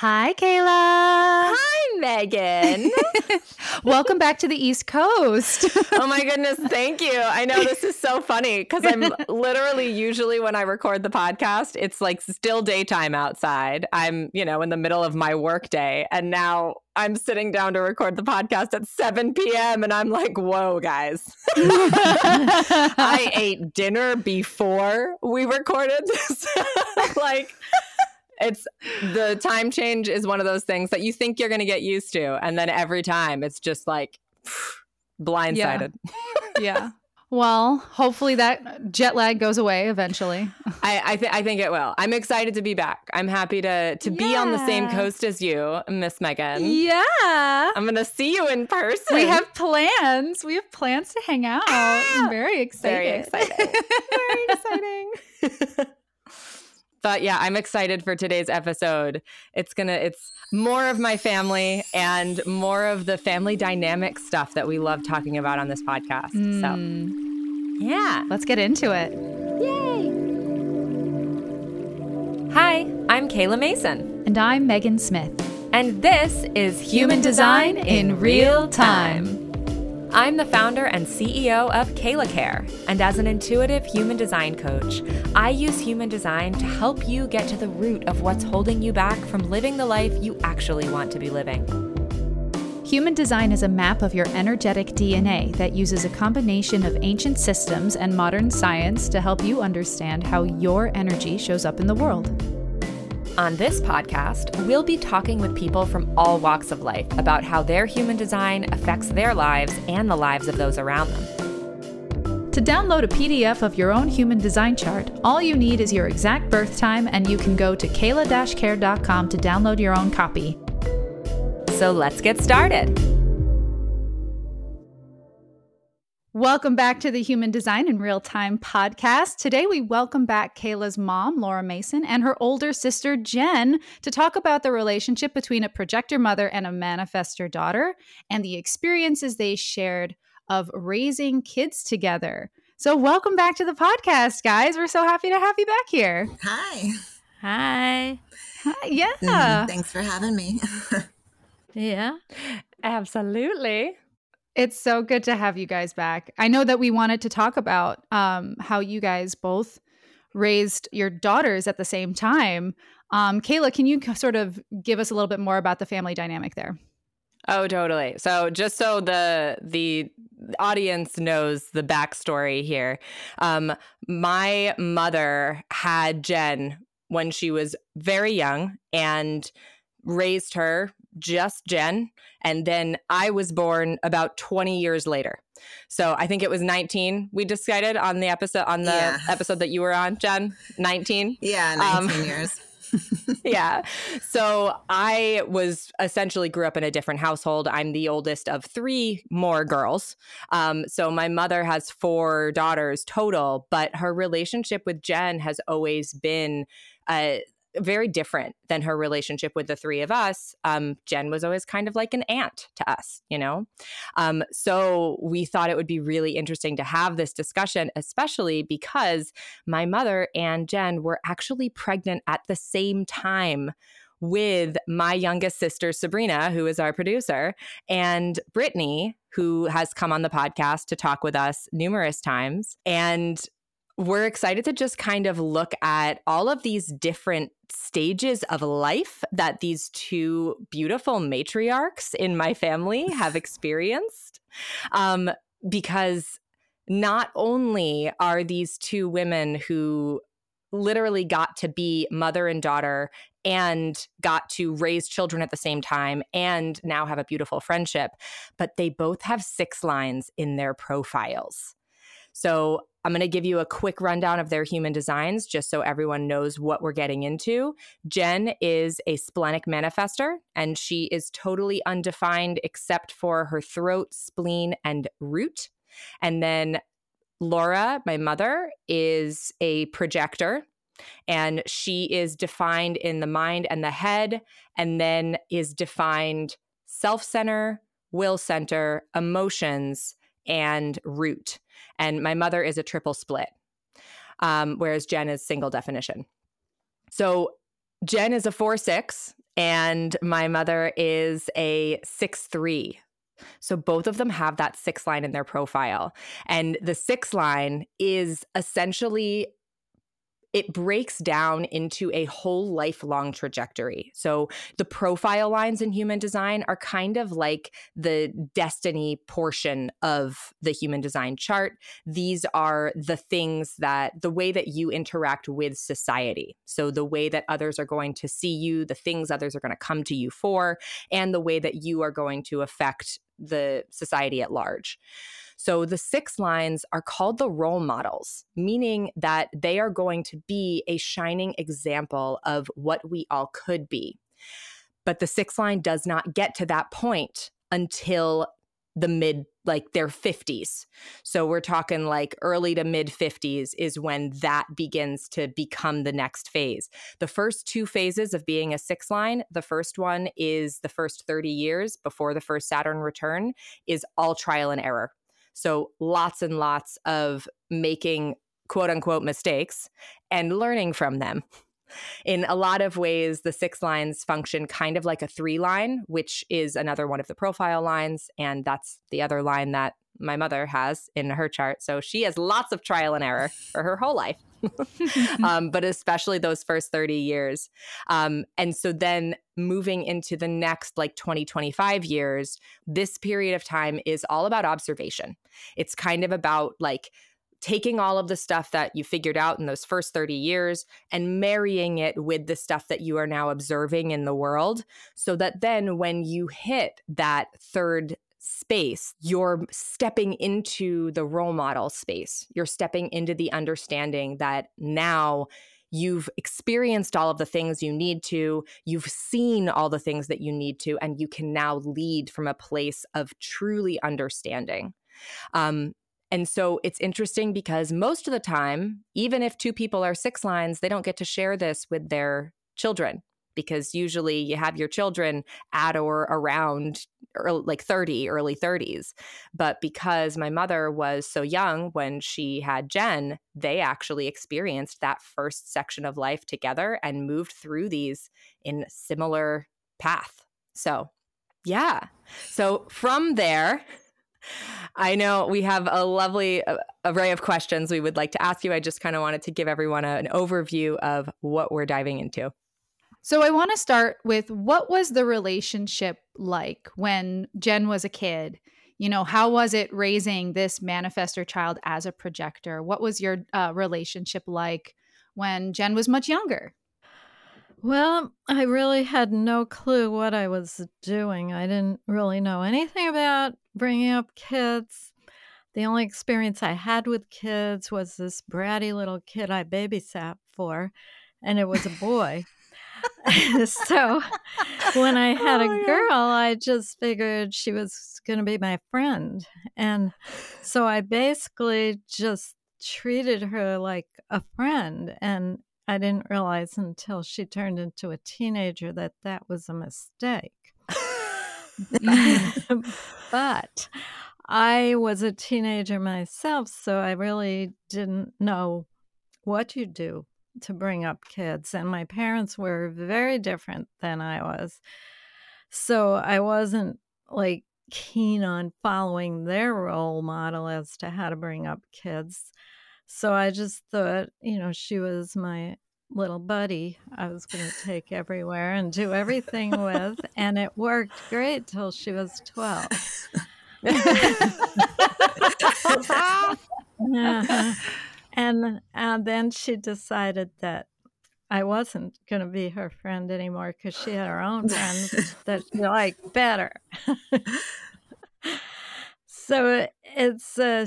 Hi, Kayla. Hi, Megan. Welcome back to the East Coast. oh my goodness, thank you. I know this is so funny because I'm literally usually when I record the podcast, it's like still daytime outside. I'm, you know, in the middle of my workday, and now I'm sitting down to record the podcast at 7 p.m. and I'm like, whoa, guys. I ate dinner before we recorded this. like it's the time change is one of those things that you think you're going to get used to and then every time it's just like blindsided. Yeah, yeah. well hopefully that jet lag goes away eventually. I I, th- I think it will. I'm excited to be back. I'm happy to to yeah. be on the same coast as you miss megan. Yeah. I'm gonna see you in person. We have plans. We have plans to hang out. Ah! i'm very excited. very exciting very exciting but yeah, I'm excited for today's episode. It's gonna it's more of my family and more of the family dynamic stuff that we love talking about on this podcast. Mm. So yeah, let's get into it. Yay! Hi, I'm Kayla Mason. And I'm Megan Smith. And this is Human, Design in Real Time. I'm the founder and CEO of Kayla Care, and as an intuitive human design coach, I use human design to help you get to the root of what's holding you back from living the life you actually want to be living. Human design is a map of your energetic DNA that uses a combination of ancient systems and modern science to help you understand how your energy shows up in the world. On this podcast, we'll be talking with people from all walks of life about how their human design affects their lives and the lives of those around them. To download a PDF of your own human design chart, all you need is your exact birth time, and you can go to kayla-care.com to download your own copy. So let's get started. Welcome back to the Human Design in Real Time podcast. Today, we welcome back Kayla's mom, Laura Mason, and her older sister, Jen, to talk about the relationship between a projector mother and a manifestor daughter and the experiences they shared of raising kids together. So, welcome back to the podcast, guys. We're so happy to have you back here. Hi. Hi. Hi. Yeah. Mm, thanks for having me. yeah, absolutely. It's so good to have you guys back. I know that we wanted to talk about um, how you guys both raised your daughters at the same time. Um, Kayla, can you sort of give us a little bit more about the family dynamic there? Oh, totally. So just so the the audience knows the backstory here, um, my mother had Jen when she was very young and raised her just Jen. And then I was born about 20 years later. So I think it was 19. We decided on the episode on the yeah. episode that you were on, Jen. 19. Yeah, 19 um, years. yeah. So I was essentially grew up in a different household. I'm the oldest of three more girls. Um, so my mother has four daughters total, but her relationship with Jen has always been uh, very different than her relationship with the three of us. Um, Jen was always kind of like an aunt to us, you know? Um, so we thought it would be really interesting to have this discussion, especially because my mother and Jen were actually pregnant at the same time with my youngest sister, Sabrina, who is our producer, and Brittany, who has come on the podcast to talk with us numerous times. And we're excited to just kind of look at all of these different stages of life that these two beautiful matriarchs in my family have experienced. Um, because not only are these two women who literally got to be mother and daughter and got to raise children at the same time and now have a beautiful friendship, but they both have six lines in their profiles. So I'm going to give you a quick rundown of their human designs just so everyone knows what we're getting into. Jen is a splenic manifestor, and she is totally undefined except for her throat, spleen, and root. And then Laura, my mother, is a projector, and she is defined in the mind and the head, and then is defined self center, will center, emotions, and root. And my mother is a triple split, um, whereas Jen is single definition. So Jen is a four six, and my mother is a six three. So both of them have that six line in their profile. And the six line is essentially it breaks down into a whole lifelong trajectory. So the profile lines in human design are kind of like the destiny portion of the human design chart. These are the things that the way that you interact with society. So the way that others are going to see you, the things others are going to come to you for, and the way that you are going to affect the society at large. So the six lines are called the role models, meaning that they are going to be a shining example of what we all could be. But the six line does not get to that point until the mid like their 50s. So we're talking like early to mid 50s is when that begins to become the next phase. The first two phases of being a six line, the first one is the first 30 years before the first Saturn return is all trial and error. So lots and lots of making quote unquote mistakes and learning from them. In a lot of ways, the six lines function kind of like a three line, which is another one of the profile lines. And that's the other line that my mother has in her chart. So she has lots of trial and error for her whole life. um, but especially those first 30 years. Um, and so then moving into the next like 20, 25 years, this period of time is all about observation. It's kind of about like, taking all of the stuff that you figured out in those first 30 years and marrying it with the stuff that you are now observing in the world so that then when you hit that third space, you're stepping into the role model space. You're stepping into the understanding that now you've experienced all of the things you need to, you've seen all the things that you need to, and you can now lead from a place of truly understanding. Um, and so it's interesting because most of the time, even if two people are six lines, they don't get to share this with their children because usually you have your children at or around early, like 30, early 30s. But because my mother was so young when she had Jen, they actually experienced that first section of life together and moved through these in similar path. So, yeah. So from there, I know we have a lovely uh, array of questions we would like to ask you. I just kind of wanted to give everyone a, an overview of what we're diving into. So I want to start with what was the relationship like when Jen was a kid? You know, how was it raising this manifestor child as a projector? What was your uh, relationship like when Jen was much younger? Well, I really had no clue what I was doing. I didn't really know anything about bringing up kids. The only experience I had with kids was this bratty little kid I babysat for, and it was a boy. so when I had oh, a girl, I just figured she was going to be my friend. And so I basically just treated her like a friend. And I didn't realize until she turned into a teenager that that was a mistake. but I was a teenager myself, so I really didn't know what you do to bring up kids, and my parents were very different than I was. So I wasn't like keen on following their role model as to how to bring up kids. So I just thought, you know, she was my little buddy I was going to take everywhere and do everything with. And it worked great till she was 12. uh-huh. And and then she decided that I wasn't going to be her friend anymore because she had her own friends that she liked better. so it's a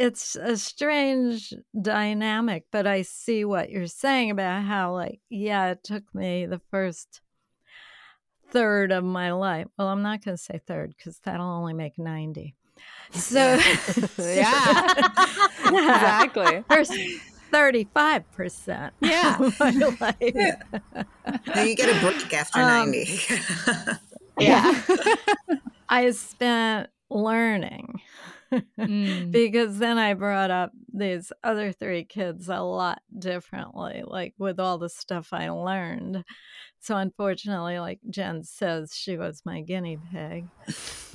it's a strange dynamic, but I see what you're saying about how like yeah, it took me the first third of my life. Well, I'm not going to say third because that'll only make 90. So, yeah, exactly. First 35%. Yeah. yeah. Now you get a break after um, 90. yeah. I spent learning mm. because then I brought up these other three kids a lot differently, like with all the stuff I learned. So, unfortunately, like Jen says, she was my guinea pig.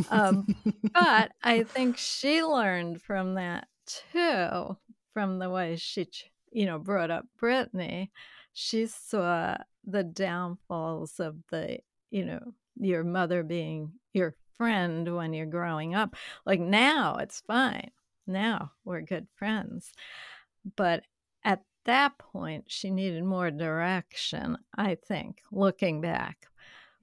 Um, but I think she learned from that too, from the way she, you know, brought up Brittany. She saw the downfalls of the, you know, your mother being your friend when you're growing up. Like now, it's fine. Now we're good friends. But at that point, she needed more direction, I think, looking back.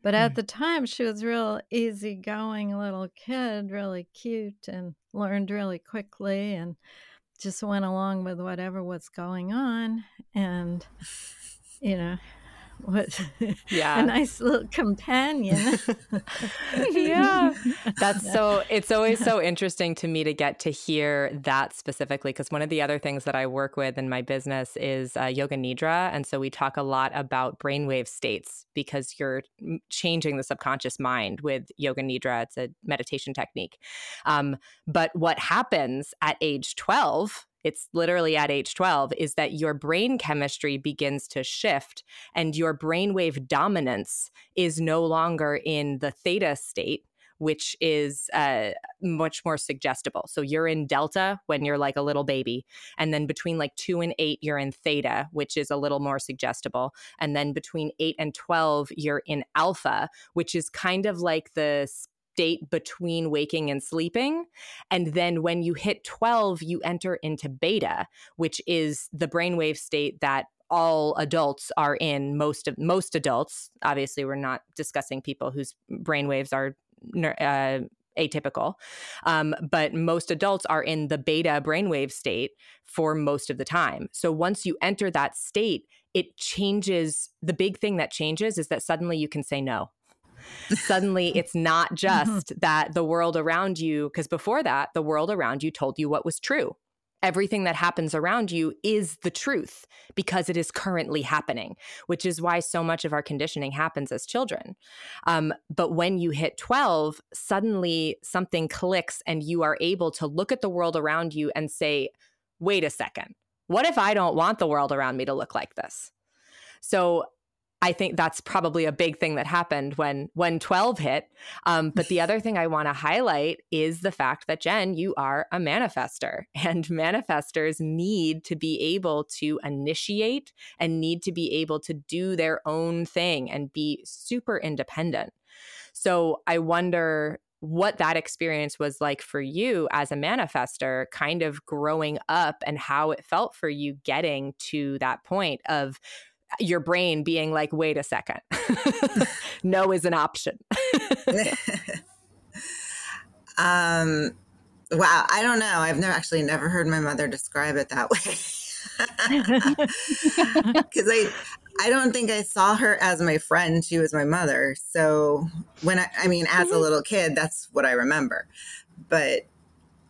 But at mm. the time, she was real easygoing little kid, really cute, and learned really quickly and just went along with whatever was going on. And, you know, was yeah. a nice little companion. Yeah. That's so it's always so interesting to me to get to hear that specifically because one of the other things that i work with in my business is uh, yoga nidra and so we talk a lot about brainwave states because you're changing the subconscious mind with yoga nidra. It's a meditation technique. Um, but what happens at age 12 it's literally at age 12 is that your brain chemistry begins to shift and your brainwave dominance is no longer in the theta state which is uh, much more suggestible. So you're in delta when you're like a little baby. And then between like two and eight, you're in theta, which is a little more suggestible. And then between eight and 12, you're in alpha, which is kind of like the state between waking and sleeping. And then when you hit 12, you enter into beta, which is the brainwave state that all adults are in most of most adults obviously we're not discussing people whose brainwaves are uh, atypical. Um, but most adults are in the beta brainwave state for most of the time. So once you enter that state, it changes. The big thing that changes is that suddenly you can say no suddenly it's not just that the world around you, because before that, the world around you told you what was true. Everything that happens around you is the truth because it is currently happening, which is why so much of our conditioning happens as children. Um, but when you hit 12, suddenly something clicks and you are able to look at the world around you and say, wait a second, what if I don't want the world around me to look like this? So I think that's probably a big thing that happened when when 12 hit. Um, but the other thing I want to highlight is the fact that Jen, you are a manifestor, and manifestors need to be able to initiate and need to be able to do their own thing and be super independent. So I wonder what that experience was like for you as a manifestor, kind of growing up, and how it felt for you getting to that point of your brain being like, wait a second, no is an option. um, wow, I don't know. I've never actually never heard my mother describe it that way. Because I, I don't think I saw her as my friend. She was my mother. So when I, I mean, as a mm-hmm. little kid, that's what I remember. But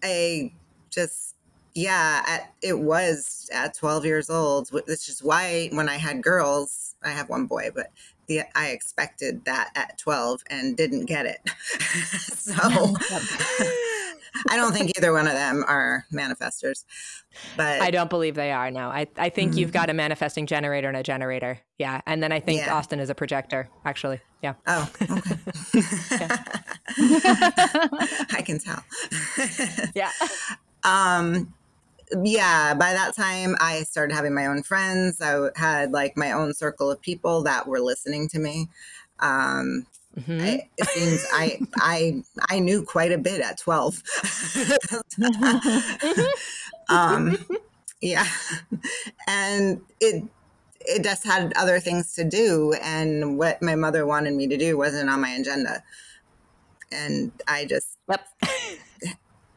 I just yeah, at, it was at 12 years old, which is why when I had girls, I have one boy, but the, I expected that at 12 and didn't get it. so I don't think either one of them are manifestors. But I don't believe they are. No, I, I think mm-hmm. you've got a manifesting generator and a generator. Yeah. And then I think yeah. Austin is a projector, actually. Yeah. Oh, okay. I can tell. yeah. Um, yeah, by that time, I started having my own friends. I had like my own circle of people that were listening to me. Um, mm-hmm. I, it seems I I I knew quite a bit at twelve. um, yeah, and it it just had other things to do, and what my mother wanted me to do wasn't on my agenda, and I just yep.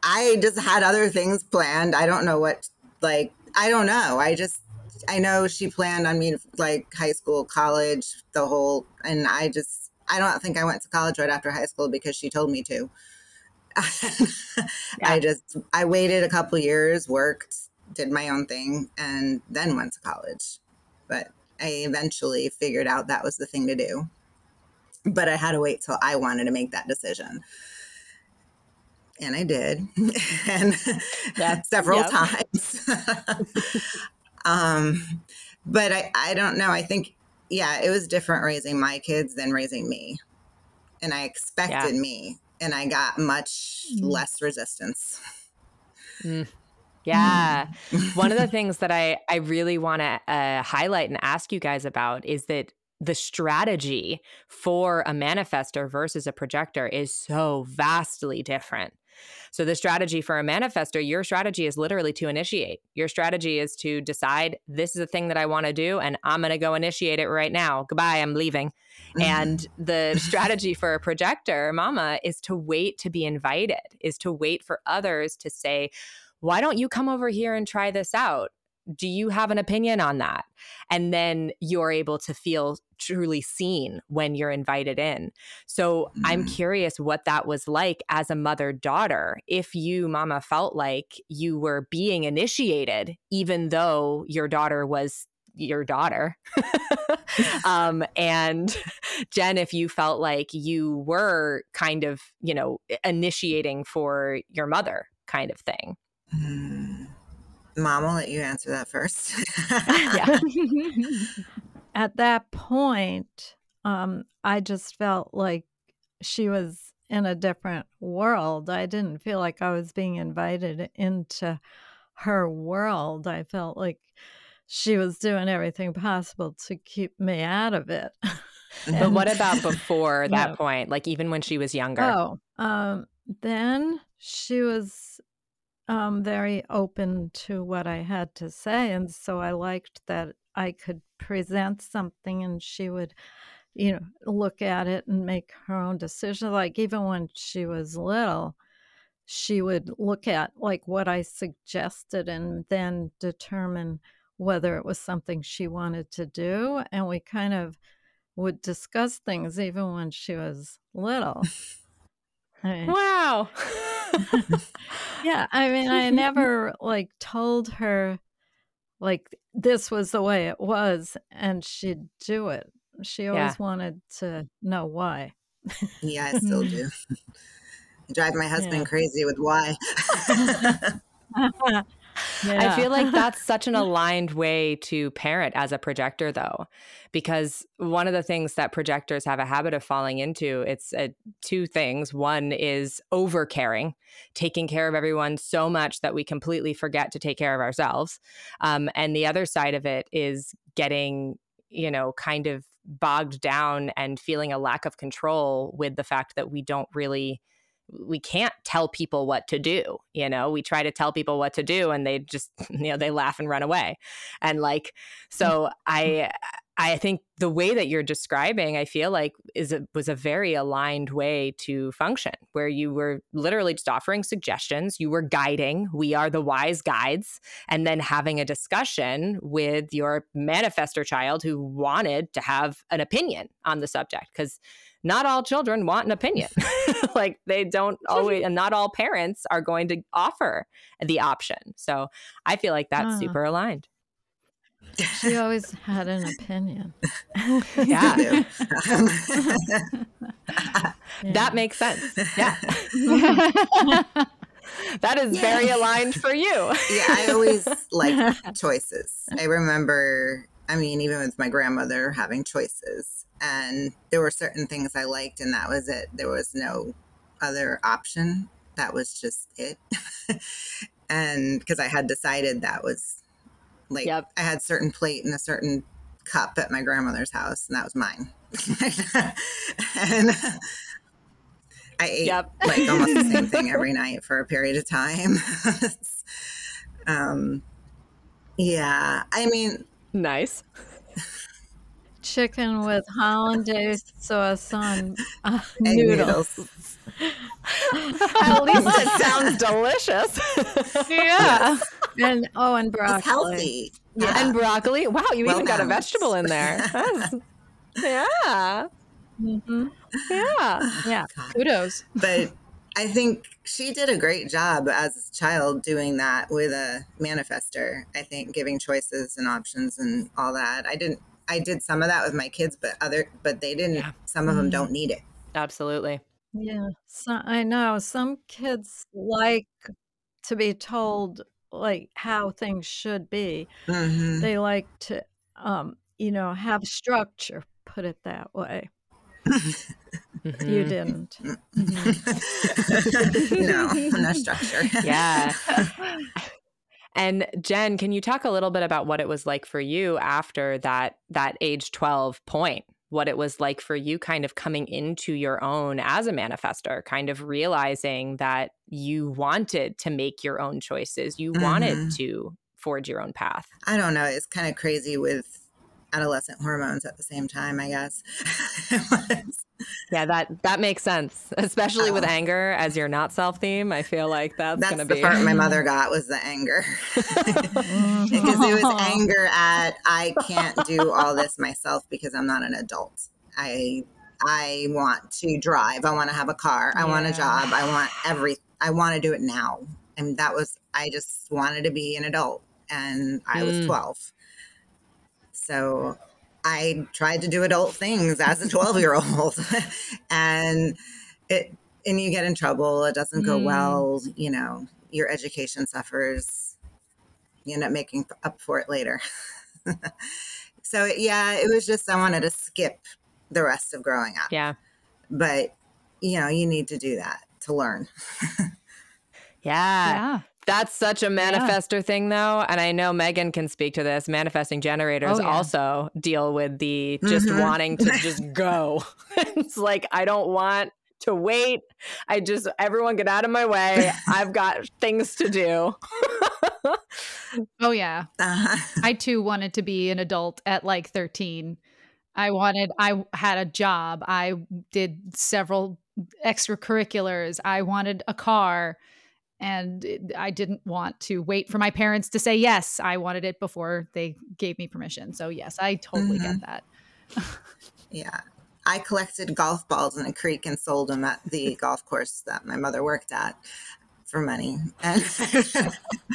I just had other things planned. I don't know what, like, I don't know. I just, I know she planned on me, like, high school, college, the whole, and I just, I don't think I went to college right after high school because she told me to. yeah. I just, I waited a couple years, worked, did my own thing, and then went to college. But I eventually figured out that was the thing to do. But I had to wait till I wanted to make that decision and I did, and several yep. times. um, but I, I don't know. I think, yeah, it was different raising my kids than raising me. And I expected yeah. me, and I got much mm. less resistance. Mm. Yeah. One of the things that I, I really want to uh, highlight and ask you guys about is that the strategy for a manifestor versus a projector is so vastly different. So, the strategy for a manifestor, your strategy is literally to initiate. Your strategy is to decide this is a thing that I want to do, and I'm going to go initiate it right now. Goodbye, I'm leaving. Mm-hmm. And the strategy for a projector, mama, is to wait to be invited, is to wait for others to say, why don't you come over here and try this out? Do you have an opinion on that? And then you're able to feel truly seen when you're invited in. So mm. I'm curious what that was like as a mother daughter. If you, mama, felt like you were being initiated, even though your daughter was your daughter. um, and Jen, if you felt like you were kind of, you know, initiating for your mother kind of thing. Mm. Mom, I'll let you answer that first. yeah. At that point, um, I just felt like she was in a different world. I didn't feel like I was being invited into her world. I felt like she was doing everything possible to keep me out of it. but what about before that yeah. point? Like even when she was younger? Oh, um, then she was um, very open to what I had to say. And so I liked that I could present something and she would, you know, look at it and make her own decision. Like even when she was little, she would look at like what I suggested and then determine whether it was something she wanted to do. And we kind of would discuss things even when she was little. wow. yeah, I mean, I never like told her like this was the way it was and she'd do it. She always yeah. wanted to know why. yeah, I still do. drive my husband yeah. crazy with why. Yeah. I feel like that's such an aligned way to parent as a projector though because one of the things that projectors have a habit of falling into it's uh, two things one is over caring taking care of everyone so much that we completely forget to take care of ourselves um, and the other side of it is getting you know kind of bogged down and feeling a lack of control with the fact that we don't really we can't tell people what to do you know? We try to tell people what to do and they just you know they laugh and run away. And like so mm-hmm. i i think the way that you're describing i feel like is a, was a very aligned way to function where you were literally just offering suggestions you were guiding we are the wise guides and then having a discussion with your manifestor child who wanted to have an opinion on the subject because not all children want an opinion. like they don't always, and not all parents are going to offer the option. So I feel like that's uh. super aligned. She always had an opinion. yeah. yeah. That makes sense. Yeah. that is yeah. very aligned for you. yeah, I always like choices. I remember, I mean, even with my grandmother having choices and there were certain things I liked, and that was it. There was no other option. That was just it. and because I had decided that was like yep. I had certain plate and a certain cup at my grandmother's house, and that was mine. and I ate yep. like almost the same thing every night for a period of time. um, yeah, I mean, nice chicken with hollandaise sauce on uh, noodles. noodles. At least it sounds delicious. yeah. And oh, and broccoli. It's healthy. Yeah. And broccoli. Wow, you well even got a vegetable in there. yeah. Mm-hmm. Yeah. Yeah. Kudos. But I think she did a great job as a child doing that with a manifestor. I think giving choices and options and all that. I didn't I did some of that with my kids, but other, but they didn't. Yeah. Some of them don't need it. Absolutely. Yeah, so I know some kids like to be told, like, how things should be. hmm They like to, um, you know, have structure, put it that way. You Mhm. didn't. no, no structure. Yeah. And Jen, can you talk a little bit about what it was like for you after that that age 12 point? What it was like for you kind of coming into your own as a manifestor, kind of realizing that you wanted to make your own choices. You wanted Mhm. to forge your own path. I don't know. It's kind of crazy with adolescent hormones at the same time, I guess. Yeah, that that makes sense, especially with Oh. anger as your not self theme. I feel like that's, That's going the to be part my mother got was the anger. Because it was anger at I can't do all this myself because I'm not an adult. I I want to drive. I want to have a car. I want a job. I want every I want to do it now. And that was I just wanted to be an adult and I was Mm. 12. So I tried to do adult things as a 12 year old and it and you get in trouble. It doesn't go Mm. well. You know, your education suffers. You end up making up for it later. so yeah, it was just I wanted to skip the rest of growing up. Yeah. But you know, you need to do that to learn. Yeah. yeah. That's such a manifestor thing, though. And I know Megan can speak to this. Manifesting generators Oh, yeah. also deal with the just Mhm. wanting to just go. it's like, I don't want to wait. I just, everyone get out of my way. I've got things to do. Oh yeah. Uh-huh. I too wanted to be an adult at like 13. I wanted I had a job. I did several extracurriculars. I wanted a car and I didn't want to wait for my parents to say yes. I wanted it before they gave me permission. So yes, I totally get mm-hmm. that. Yeah. I collected golf balls in a creek and sold them at the golf course that my mother worked at for money. And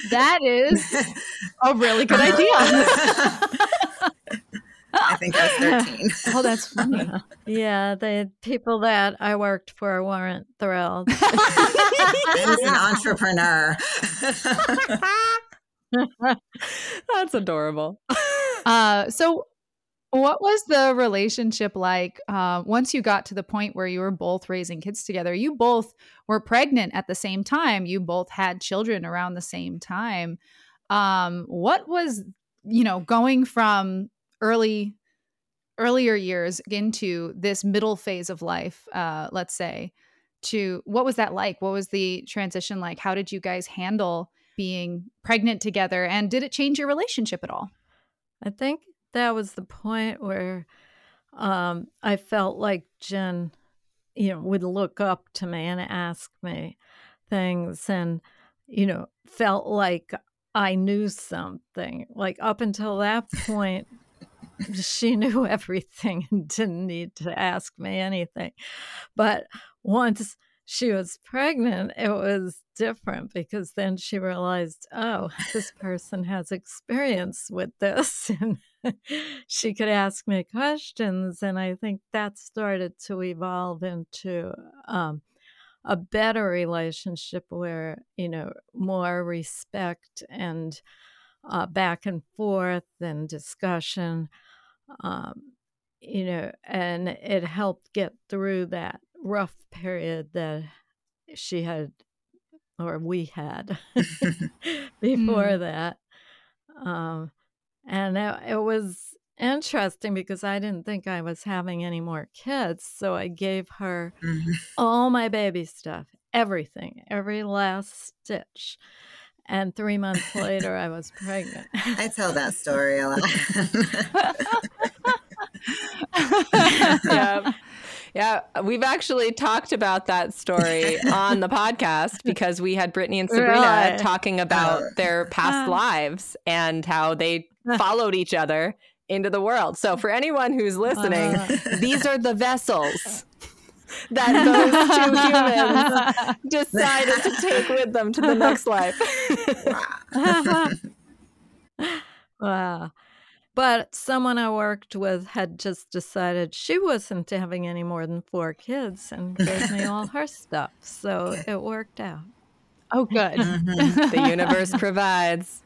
That is a really good idea. I think I was 13. oh, that's funny. Yeah, the people that I worked for weren't thrilled. I was an entrepreneur. That's adorable. Uh, so what was the relationship like uh, once you got to the point where you were both raising kids together? You both were pregnant at the same time. You both had children around the same time. Um, what was you know going from early earlier years into this middle phase of life? Uh, let's say to what was that like? What was the transition like? How did you guys handle being pregnant together? And did it change your relationship at all? I think that was the point where um, I felt like Jen, you know, would look up to me and ask me things and, you know, felt like I knew something. Like up until that point, she knew everything and didn't need to ask me anything. But once she was pregnant, it was different because then she realized, oh, this person has experience with this. And she could ask me questions. And I think that started to evolve into um, a better relationship where, you know, more respect and uh, back and forth and discussion. Um, you know, and it helped get through that rough period that she had or we had before that. Um, and it, it was interesting because I didn't think I was having any more kids. So I gave her Mhm. all my baby stuff, everything, every last stitch. And three months later, I was pregnant. I tell that story a lot. yeah. Yeah, we've actually talked about that story on the podcast because we had Brittany and Sabrina Right. talking about Oh. their past lives and how they followed each other into the world. So, for anyone who's listening, Uh, these are the vessels that those two humans decided to take with them to the next life. wow. wow. But someone I worked with had just decided she wasn't having any more than four kids and gave me all her stuff. So it worked out. Oh, good. Mhm. the universe provides.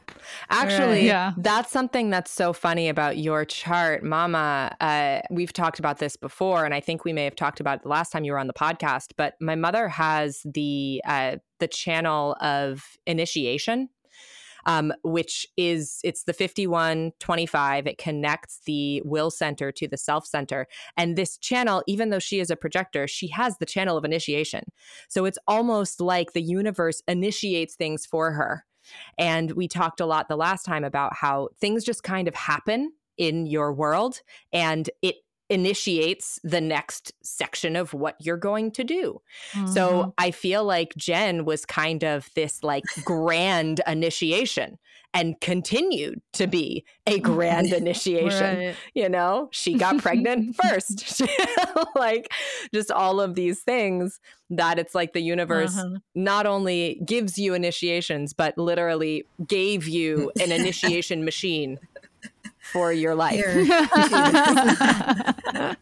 Actually, Right. Yeah. that's something that's so funny about your chart, Mama. Uh, we've talked about this before, and I think we may have talked about it the last time you were on the podcast. But my mother has the uh, the channel of initiation. Um, which is it's the 5125 it connects the will center to the self center. And this channel even though she is a projector she has the channel of initiation. So it's almost like the universe initiates things for her. And we talked a lot the last time about how things just kind of happen in your world and it initiates the next section of what you're going to do. Mhm. So I feel like Jen was kind of this like grand initiation and continued to be a grand initiation Right. you know she got pregnant first like just all of these things that it's like the universe Uh-huh. not only gives you initiations but literally gave you an initiation machine for your life.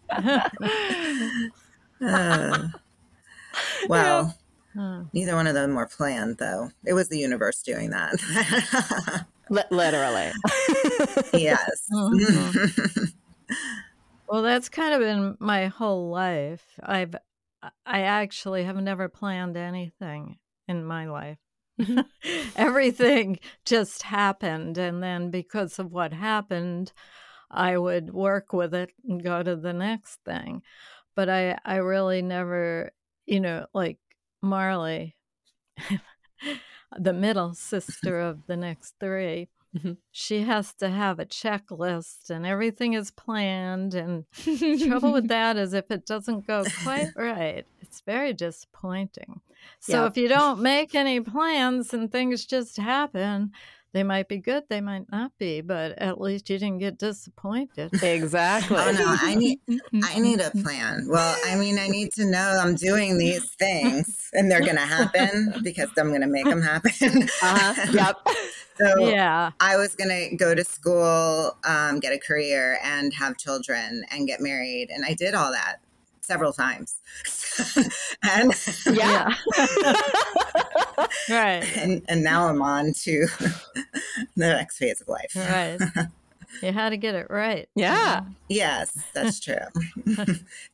Uh, well, Huh. neither one of them were planned, though. It was the universe doing that. Li- literally yes. Mhm. Well, that's kind of been my whole life. I've I actually have never planned anything in my life. Everything just happened and then because of what happened, I would work with it and go to the next thing. But I I really never, you know, like Marley the middle sister of the next 3 Mhm. she has to have a checklist and everything is planned and trouble with that is if it doesn't go quite right it's very disappointing so Yeah. if you don't make any plans and things just happen they might be good they might not be but at least you didn't get disappointed exactly Oh no, I need I need a plan. Well, I mean, I need to know I'm doing these things and they're going to happen because I'm going to make them happen. uh-huh. yep So yeah I was going to go to school, um, get a career, and have children and get married. And I did all that several times. and, yeah, right and, and now I'm on to the next phase of life. right you had to get it right yeah mm-hmm. Yes, that's true.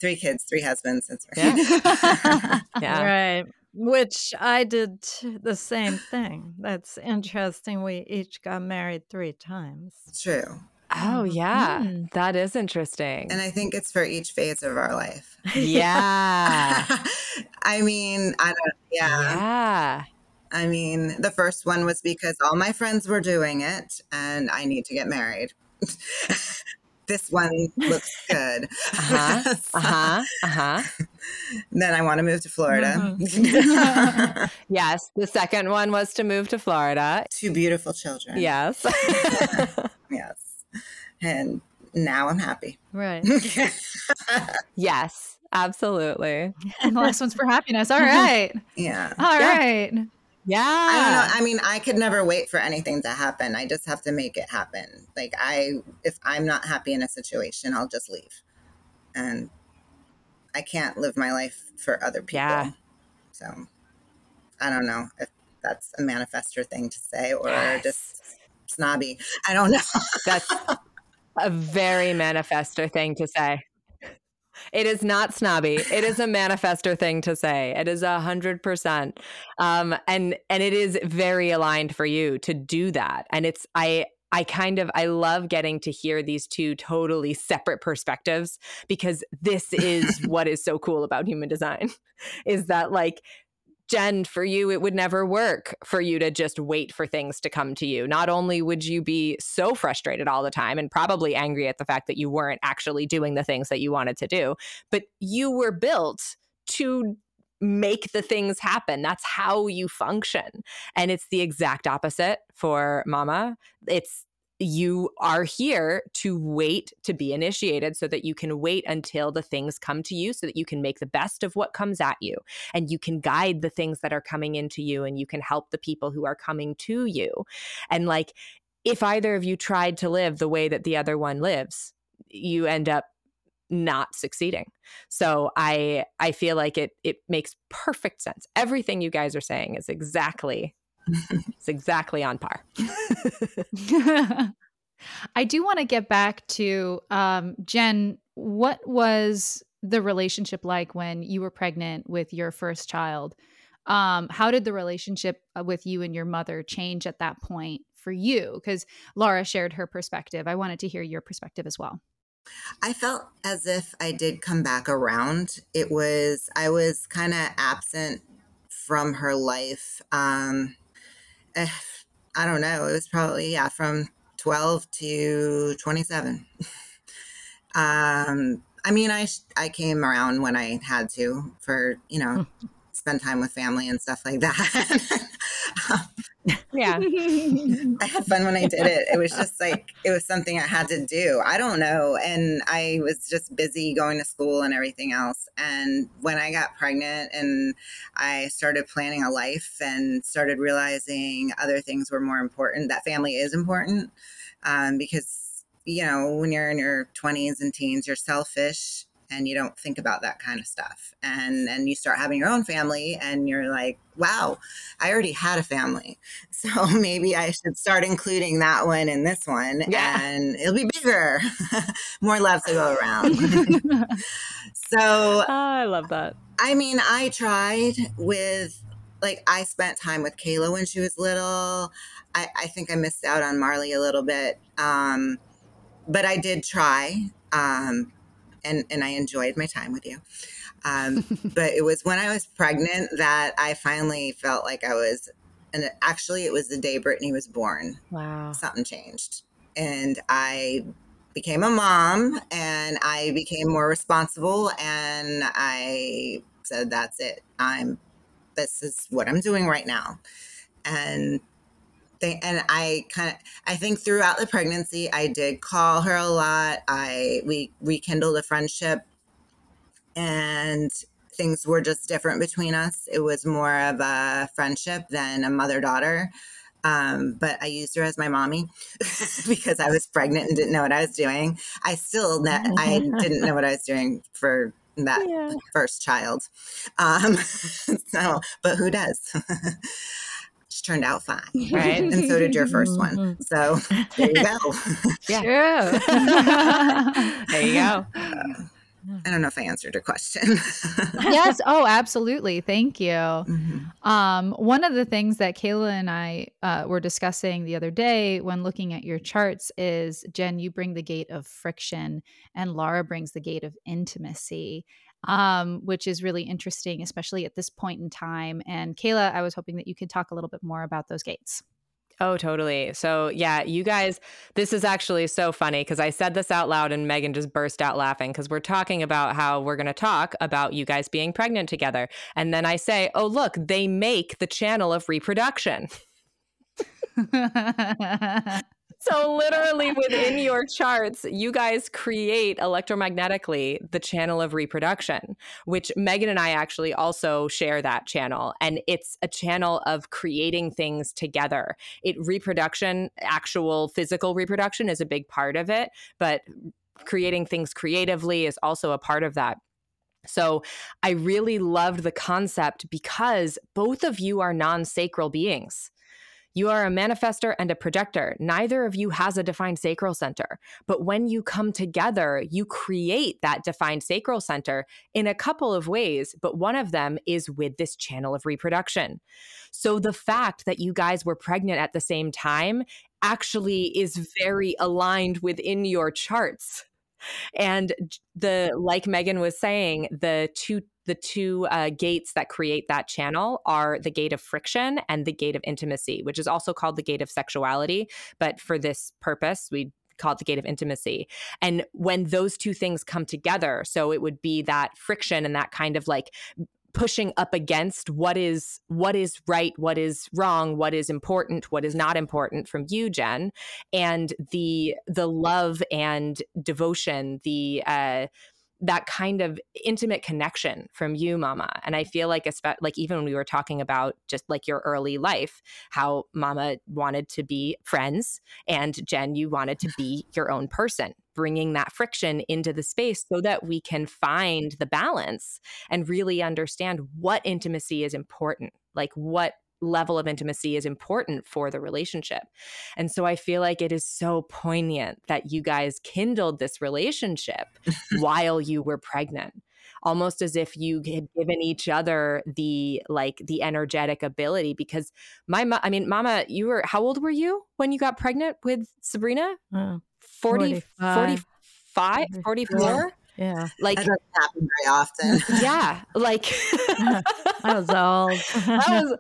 three kids, three husbands. That's Yeah. right. yeah Right. Which I did the same thing. That's interesting. We each got married three times. true. Oh yeah Mm. that is interesting And I think it's for each phase of our life. yeah I mean, I don't, yeah. yeah I mean, the first one was because all my friends were doing it and I need to get married. this one looks good. Uh-huh. uh-huh uh-huh then I want to move to Florida. yes the second one was to move to florida Two beautiful children. yes Yes. And now I'm happy. Right. yes absolutely and the last one's for happiness. All right. yeah. All Yeah. right. yeah I don't know. I mean, I could never wait for anything to happen. I just have to make it happen. Like I if I'm not happy in a situation, I'll just leave. And I can't live my life for other people. Yeah. So I don't know if that's a manifestor thing to say or Yes. just snobby. I don't know. That's a very manifestor thing to say. It is not snobby. It is a manifestor thing to say. It is a hundred percent, um, and and it is very aligned for you to do that. And it's I I kind of I love getting to hear these two totally separate perspectives because this is what is so cool about human design, is that like Jen, for you, it would never work for you to just wait for things to come to you. Not only would you be so frustrated all the time and probably angry at the fact that you weren't actually doing the things that you wanted to do, but you were built to make the things happen. That's how you function. And it's the exact opposite for mama. It's you are here to wait to be initiated so that you can wait until the things come to you so that you can make the best of what comes at you and you can guide the things that are coming into you and you can help the people who are coming to you and like if either of you tried to live the way that the other one lives, you end up not succeeding. So I I feel like it it makes perfect sense. Everything you guys are saying is exactly it's exactly on par. I do want to get back to um, Jen. What was the relationship like when you were pregnant with your first child? Um, how did the relationship uh, with you and your mother change at that point for you? Because Laura shared her perspective. I wanted to hear your perspective as well. I felt as if I did come back around. It was, I was kind of absent from her life. Um, I don't know. It was probably, yeah, from 12 to 27. um, I mean, I, I came around when I had to for, you know, spend time with family and stuff like that. yeah. I had fun when I did it. It was just like, it was something I had to do. I don't know. And I was just busy going to school and everything else. And when I got pregnant and I started planning a life and started realizing other things were more important, that family is important um, because, you know, when you're in your 20s and teens, you're selfish and you don't think about that kind of stuff. And and you start having your own family and you're like wow i already had a family. So maybe i should start including that one in this one yeah. and it'll be bigger more love to go around. So oh, i love that. I mean i tried with like i spent time with kayla when she was little. I, I think i missed out on marley a little bit um, but i did try um, and and I enjoyed my time with you. Um, but it was when I was pregnant that I finally felt like I was, and actually it was the day Brittany was born. Wow, something changed, and I became a mom, and I became more responsible, and I said, "That's it. I'm. This is what I'm doing right now," and and I kind of I think throughout the pregnancy I did call her a lot. I we rekindled a friendship and things were just different between us. It was more of a friendship than a mother daughter. Um, but I used her as my mommy because I was pregnant and didn't know what I was doing. I still ne- I didn't know what I was doing for that yeah. first child. Um, so, but who does? Turned out fine. Right. and so did your first one. Mm-hmm. So there you go. yeah. there you go. Uh, I don't know if I answered your question. yes. Oh, absolutely. Thank you. Mm-hmm. Um, one of the things that Kayla and I uh, were discussing the other day when looking at your charts is Jen, you bring the gate of friction, and Laura brings the gate of intimacy um, which is really interesting, especially at this point in time. And Kayla, I was hoping that you could talk a little bit more about those gates. Oh, totally. So, yeah, you guys, this is actually so funny because I said this out loud and Megan just burst out laughing because we're talking about how we're going to talk about you guys being pregnant together. And then I say, oh, look, they make the channel of reproduction. so literally within your charts, you guys create electromagnetically the channel of reproduction, which Megan and I actually also share that channel. And it's a channel of creating things together. It reproduction, actual physical reproduction is a big part of it, but creating things creatively is also a part of that. So I really loved the concept because both of you are non sacral beings. You are a manifestor and a projector. Neither of you has a defined sacral center. But when you come together, you create that defined sacral center in a couple of ways, but one of them is with this channel of reproduction. So the fact that you guys were pregnant at the same time actually is very aligned within your charts. And the like Megan was saying, the two the two uh, gates that create that channel are the gate of friction and the gate of intimacy, which is also called the gate of sexuality. But for this purpose, we call it the gate of intimacy. And when those two things come together, so it would be that friction and that kind of like pushing up against what is what is right what is wrong what is important what is not important from you jen. And the the love and devotion the uh that kind of intimate connection from you mama. And i feel like like even when we were talking about just like your early life how mama wanted to be friends and jen you wanted to be your own person bringing that friction into the space so that we can find the balance and really understand what intimacy is important like what level of intimacy is important for the relationship. And so I feel like it is so poignant that you guys kindled this relationship while you were pregnant. Almost as if you had given each other the like the energetic ability because my mo- I mean mama you were how old were you when you got pregnant with Sabrina? Uh, 40 45 44 yeah. Like that doesn't happen very often. yeah. Like I was old. I was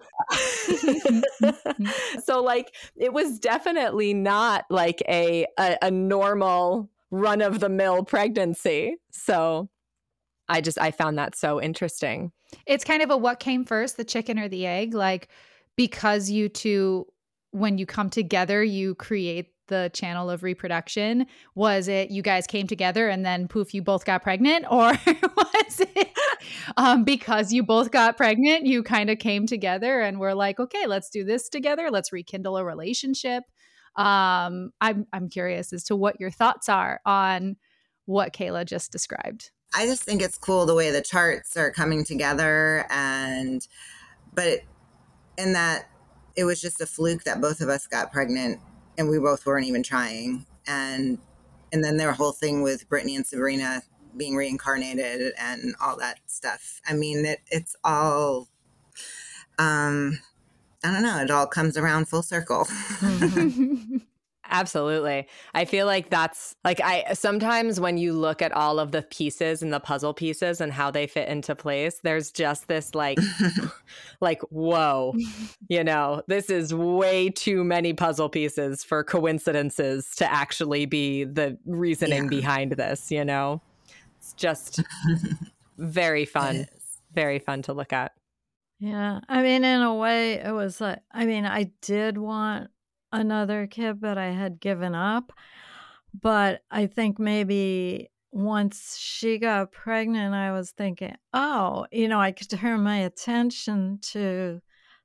so like it was definitely not like a a, a normal run of the mill pregnancy. So I just I found that so interesting. It's kind of a what came first, the chicken or the egg? Like because you two when you come together, you create the channel of reproduction? Was it you guys came together and then poof, you both got pregnant? Or was it um, because you both got pregnant, you kind of came together and were like, okay, let's do this together. Let's rekindle a relationship. Um, I'm, I'm curious as to what your thoughts are on what Kayla just described. I just think it's cool the way the charts are coming together and, but in that it was just a fluke that both of us got pregnant and we both weren't even trying. And and then their whole thing with Brittany and Sabrina being reincarnated and all that stuff. I mean, it, it's all, um, I don't know, it all comes around full circle. Absolutely. I feel like that's like I sometimes when you look at all of the pieces and the puzzle pieces and how they fit into place, there's just this like like whoa. You know, this is way too many puzzle pieces for coincidences to actually be the reasoning yeah. behind this, you know. It's just very fun. Very fun to look at. Yeah. I mean, in a way, it was like, I mean, I did want another kid, but I had given up. But I think maybe once she got pregnant, I was thinking, oh, you know, I could turn my attention to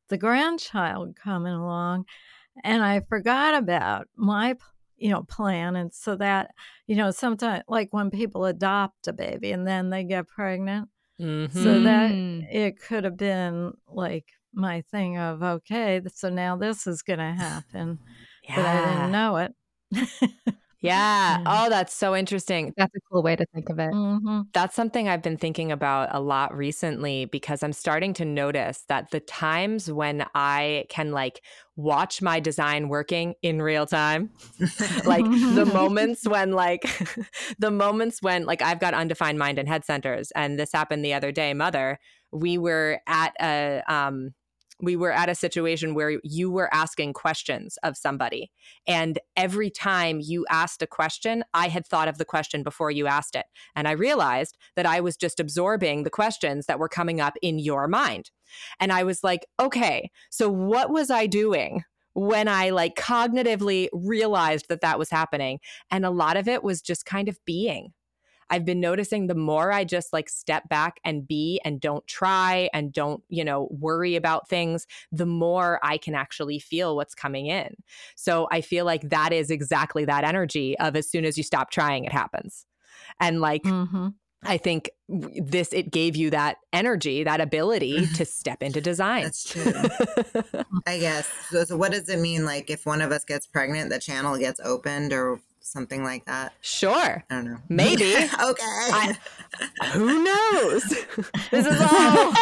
the grandchild coming along. And I forgot about my, you know, plan. And so that, you know, sometimes like when people adopt a baby and then they get pregnant. Mm-hmm. So that mm. it could have been like my thing of okay, so now this is going to happen, yeah. but I didn't know it. Yeah. Oh, that's so interesting. That's a cool way to think of it. Mm-hmm. That's something I've been thinking about a lot recently because I'm starting to notice that the times when I can like watch my design working in real time, like the moments when, like, the moments when, like, I've got undefined mind and head centers. And this happened the other day, mother. We were at a, um, we were at a situation where you were asking questions of somebody. And every time you asked a question, I had thought of the question before you asked it. And I realized that I was just absorbing the questions that were coming up in your mind. And I was like, okay, so what was I doing? when I like cognitively realized that that was happening. And a lot of it was just kind of being. I've been noticing the more I just like step back and be and don't try and don't, you know, worry about things, the more I can actually feel what's coming in. So I feel like that is exactly that energy of as soon as you stop trying, it happens. And like, mm-hmm. I think this it gave you that energy, that ability to step into design. That's true. I guess. So, so, what does it mean? Like, if one of us gets pregnant, the channel gets opened, or something like that. Sure. I don't know. Maybe. okay. I, who knows? this is all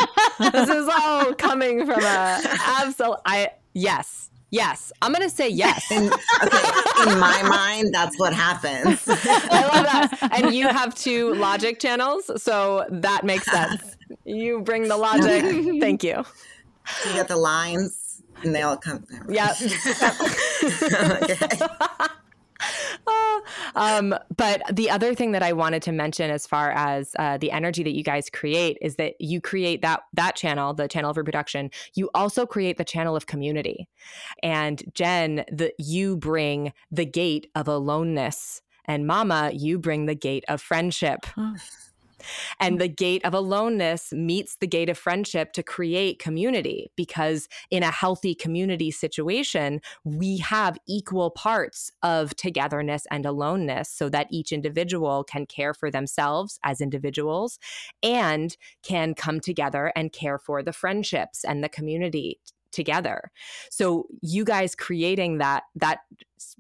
this is all coming from a absolute I yes. Yes, I'm gonna say yes. In, okay, in my mind, that's what happens. I love that. And you have two logic channels, so that makes sense. You bring the logic. Thank you. You get the lines, and they all come. Yeah. okay. um, but the other thing that I wanted to mention, as far as uh, the energy that you guys create, is that you create that that channel, the channel of reproduction. You also create the channel of community, and Jen, the you bring the gate of aloneness, and Mama, you bring the gate of friendship. And mm. the gate of aloneness meets the gate of friendship to create community because in a healthy community situation, we have equal parts of togetherness and aloneness so that each individual can care for themselves as individuals and can come together and care for the friendships and the community together. So you guys creating that that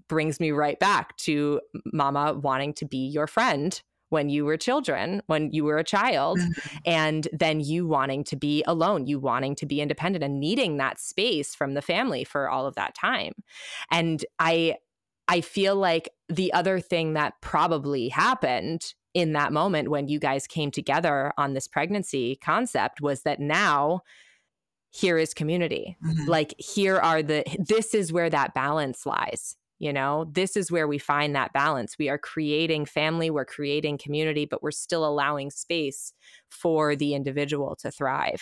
brings me right back to mama wanting to be your friend when you were children, when you were a child, mm-hmm. and then you wanting to be alone, you wanting to be independent and needing that space from the family for all of that time. And I I feel like the other thing that probably happened in that moment when you guys came together on this pregnancy concept was that now here is community. Mm-hmm. Like here are the this is where that balance lies you know this is where we find that balance we are creating family we're creating community but we're still allowing space for the individual to thrive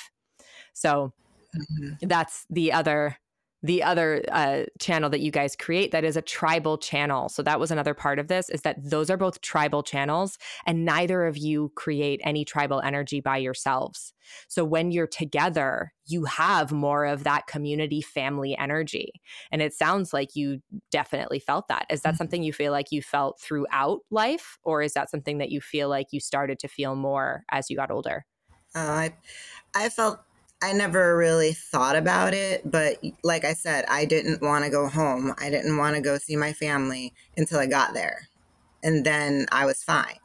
so mm-hmm. that's the other the other uh, channel that you guys create that is a tribal channel. So that was another part of this is that those are both tribal channels and neither of you create any tribal energy by yourselves. So when you're together, you have more of that community family energy. And it sounds like you definitely felt that. Is that mm-hmm. something you feel like you felt throughout life or is that something that you feel like you started to feel more as you got older? Uh, I I felt I never really thought about it, but like I said, I didn't want to go home. I didn't want to go see my family until I got there. And then I was fine.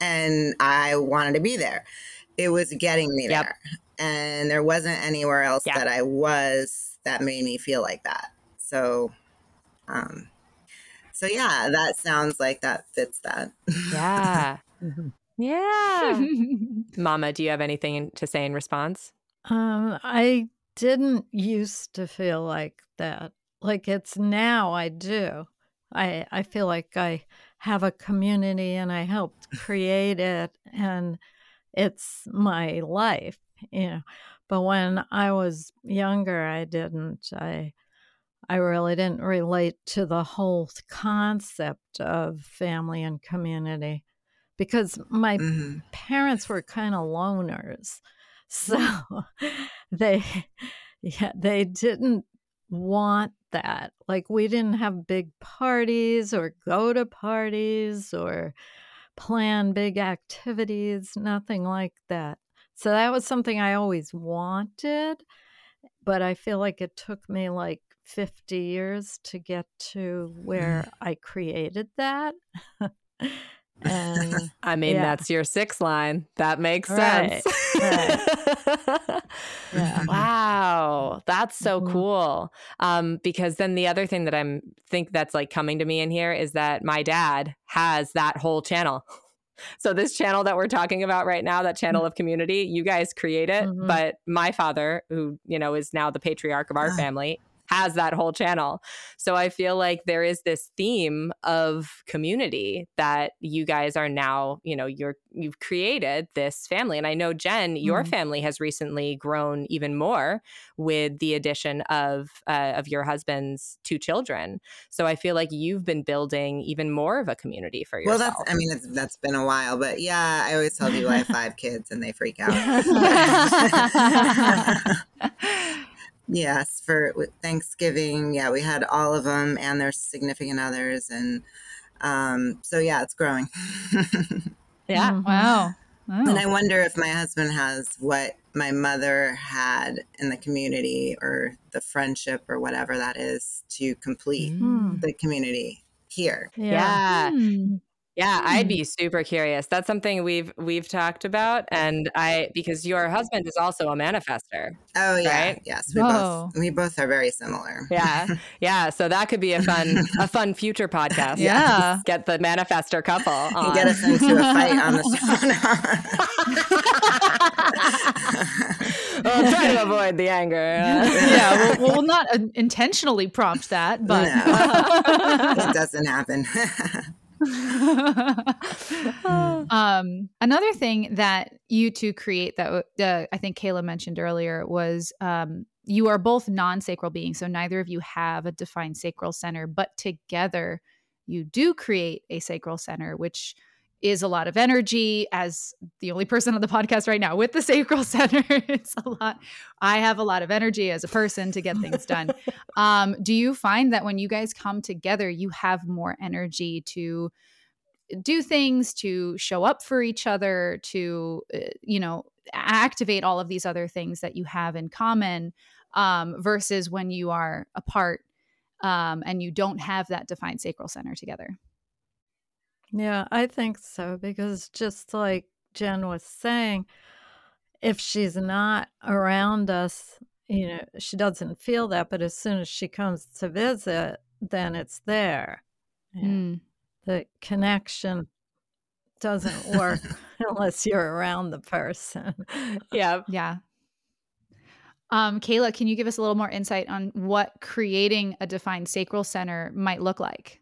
And I wanted to be there. It was getting me yep. there. And there wasn't anywhere else yep. that I was that made me feel like that. So um so yeah, that sounds like that fits that. Yeah. yeah. Mama, do you have anything to say in response? Um, I didn't used to feel like that. Like it's now I do. I I feel like I have a community and I helped create it and it's my life, you know. But when I was younger, I didn't. I I really didn't relate to the whole concept of family and community because my mm-hmm. parents were kind of loners. So they, yeah, they didn't want that. Like we didn't have big parties or go to parties or plan big activities, nothing like that. So that was something I always wanted, but I feel like it took me like 50 years to get to mm. where I created that. I mean, yeah. that's your six line. That makes right. sense. Right. yeah. Wow. That's so mm-hmm. cool. Um, because then the other thing that I'm think that's like coming to me in here is that my dad has that whole channel. So this channel that we're talking about right now, that channel mm-hmm. of community, you guys create it, mm-hmm. but my father, who, you know, is now the patriarch of our family, has that whole channel. So I feel like there is this theme of community that you guys are now, you know, you're you've created this family. And I know Jen, your mm-hmm. family has recently grown even more with the addition of uh, of your husband's two children. So I feel like you've been building even more of a community for yourself. Well, that's I mean, that's been a while, but yeah, I always tell people I have five kids and they freak out. Yes, for Thanksgiving, yeah, we had all of them and their significant others, and um, so yeah, it's growing. yeah, mm-hmm. wow. And I wonder if my husband has what my mother had in the community or the friendship or whatever that is to complete mm. the community here. Yeah. yeah. Mm. Yeah, I'd hmm. be super curious. That's something we've we've talked about, and I because your husband is also a manifestor. Oh yeah, right? yes, we Whoa. both we both are very similar. Yeah, yeah. So that could be a fun a fun future podcast. Yeah, get the manifestor couple. On. Get us into a fight on the well, try to avoid the anger. yeah, we'll, we'll not uh, intentionally prompt that, but no, it doesn't happen. um, another thing that you two create that uh, I think Kayla mentioned earlier was um, you are both non sacral beings. So neither of you have a defined sacral center, but together you do create a sacral center, which is a lot of energy as the only person on the podcast right now with the sacral center. It's a lot i have a lot of energy as a person to get things done. Um, do you find that when you guys come together you have more energy to do things to show up for each other to uh, you know activate all of these other things that you have in common um, versus when you are apart um, and you don't have that defined sacral center together yeah, I think so because just like Jen was saying, if she's not around us, you know, she doesn't feel that, but as soon as she comes to visit, then it's there. Mm. The connection doesn't work unless you're around the person. yeah. Yeah. Um, Kayla, can you give us a little more insight on what creating a defined sacral center might look like?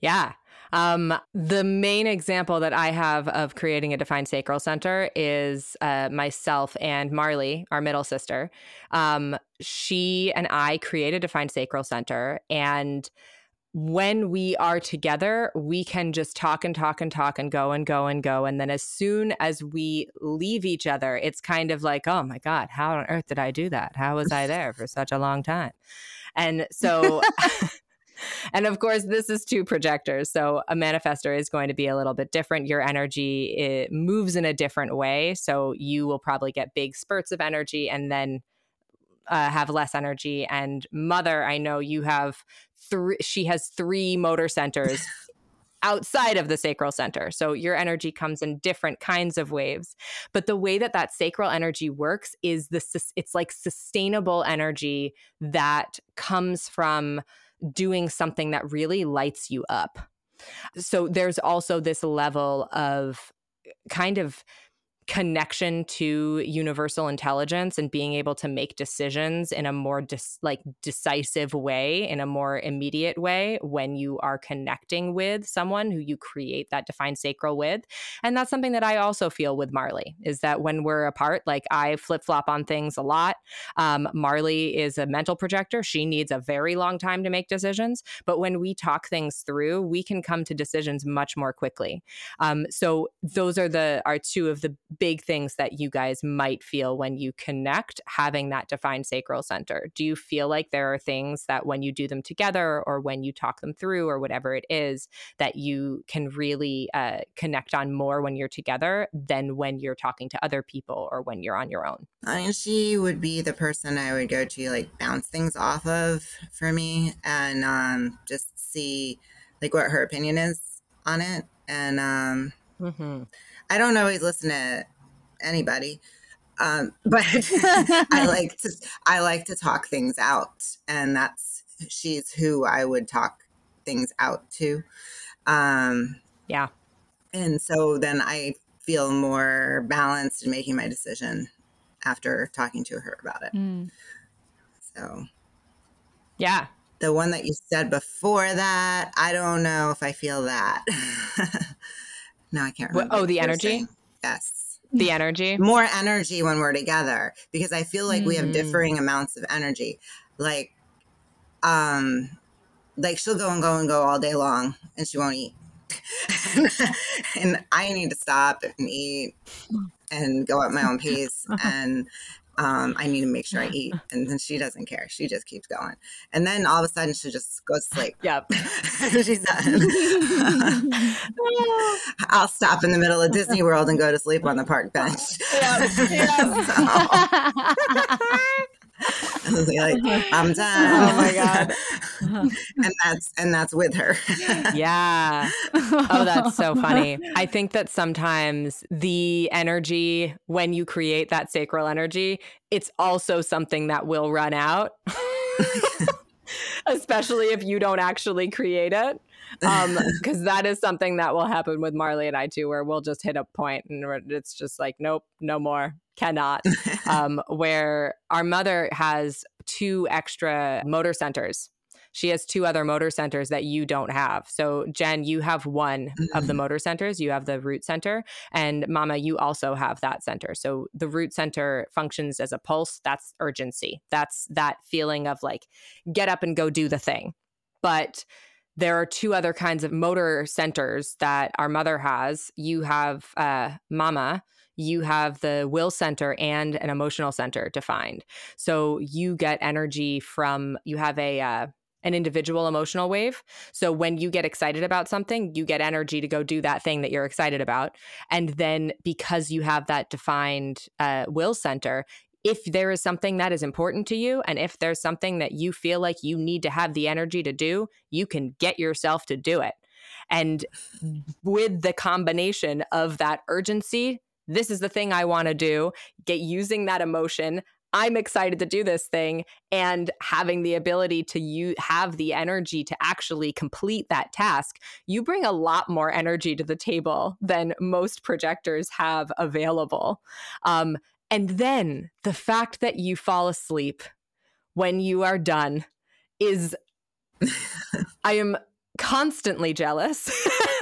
Yeah. Um, the main example that I have of creating a defined sacral center is uh, myself and Marley, our middle sister. Um, she and I created a defined sacral center and when we are together, we can just talk and talk and talk and go and go and go. And then as soon as we leave each other, it's kind of like, oh my God, how on earth did I do that? How was I there for such a long time? And so and of course, this is two projectors. So a manifestor is going to be a little bit different. Your energy it moves in a different way. So you will probably get big spurts of energy and then uh, have less energy. And mother, I know you have three, she has three motor centers. outside of the sacral center. So your energy comes in different kinds of waves. But the way that that sacral energy works is this it's like sustainable energy that comes from doing something that really lights you up. So there's also this level of kind of connection to universal intelligence and being able to make decisions in a more dis- like decisive way in a more immediate way when you are connecting with someone who you create that defined sacral with. And that's something that i also feel with marley is that when we're apart like i flip-flop on things a lot. Um, marley is a mental projector. She needs a very long time to make decisions. But when we talk things through we can come to decisions much more quickly. Um, so those are the are two of the big things that you guys might feel when you connect having that defined sacral center? Do you feel like there are things that when you do them together or when you talk them through or whatever it is that you can really uh, connect on more when you're together than when you're talking to other people or when you're on your own? I mean, she would be the person I would go to like bounce things off of for me and um, just see like what her opinion is on it. And um, mm-hmm. I don't always listen to anybody, um, but I like to I like to talk things out, and that's she's who I would talk things out to. Um, yeah, and so then I feel more balanced in making my decision after talking to her about it. Mm. So, yeah, the one that you said before that, I don't know if I feel that. no, I can't remember. oh, the energy? Yes. The energy? More energy when we're together because I feel like mm. we have mm. differing amounts of energy. Like, um, like she'll go and go and go all day long and she won't eat. and I need to stop and eat and go at my own pace. And um, I need to make sure I eat. And then she doesn't care. She just keeps going. And then all of a sudden she just goes to sleep. Yep. She's done. I'll stop in the middle of Disney World and go to sleep on the park bench. Yep. Yep. like, I'm done. Oh my god. and that's and that's with her. yeah. Oh, that's so funny. I think that sometimes the energy when you create that sacral energy, it's also something that will run out. Especially if you don't actually create it um because that is something that will happen with marley and i too where we'll just hit a point and it's just like nope no more cannot um where our mother has two extra motor centers she has two other motor centers that you don't have. So, Jen, you have one mm-hmm. of the mm. motor centers. You have the root center. And Mama, you also have that center. So, the root center functions as a pulse. That's urgency. That's that feeling of like, get up and go do the thing. But there are two other kinds of motor centers that our mother has. You have uh, mama, you have the will center and an emotional center defined. So you get energy from, you have a, uh, an individual emotional wave. So when you get excited about something, you get energy to go do that thing that you're excited about. And then because you have that defined uh, will center, if there is something that is important to you and if there's something that you feel like you need to have the energy to do, you can get yourself to do it. And with the combination of that urgency, this is the thing I want to do, get using that emotion. I'm excited to do this thing and having the ability to you have the energy to actually complete that task. You bring a lot more energy to the table than most projectors have available. Um, and then the fact that you fall asleep when you are done is, I am constantly jealous.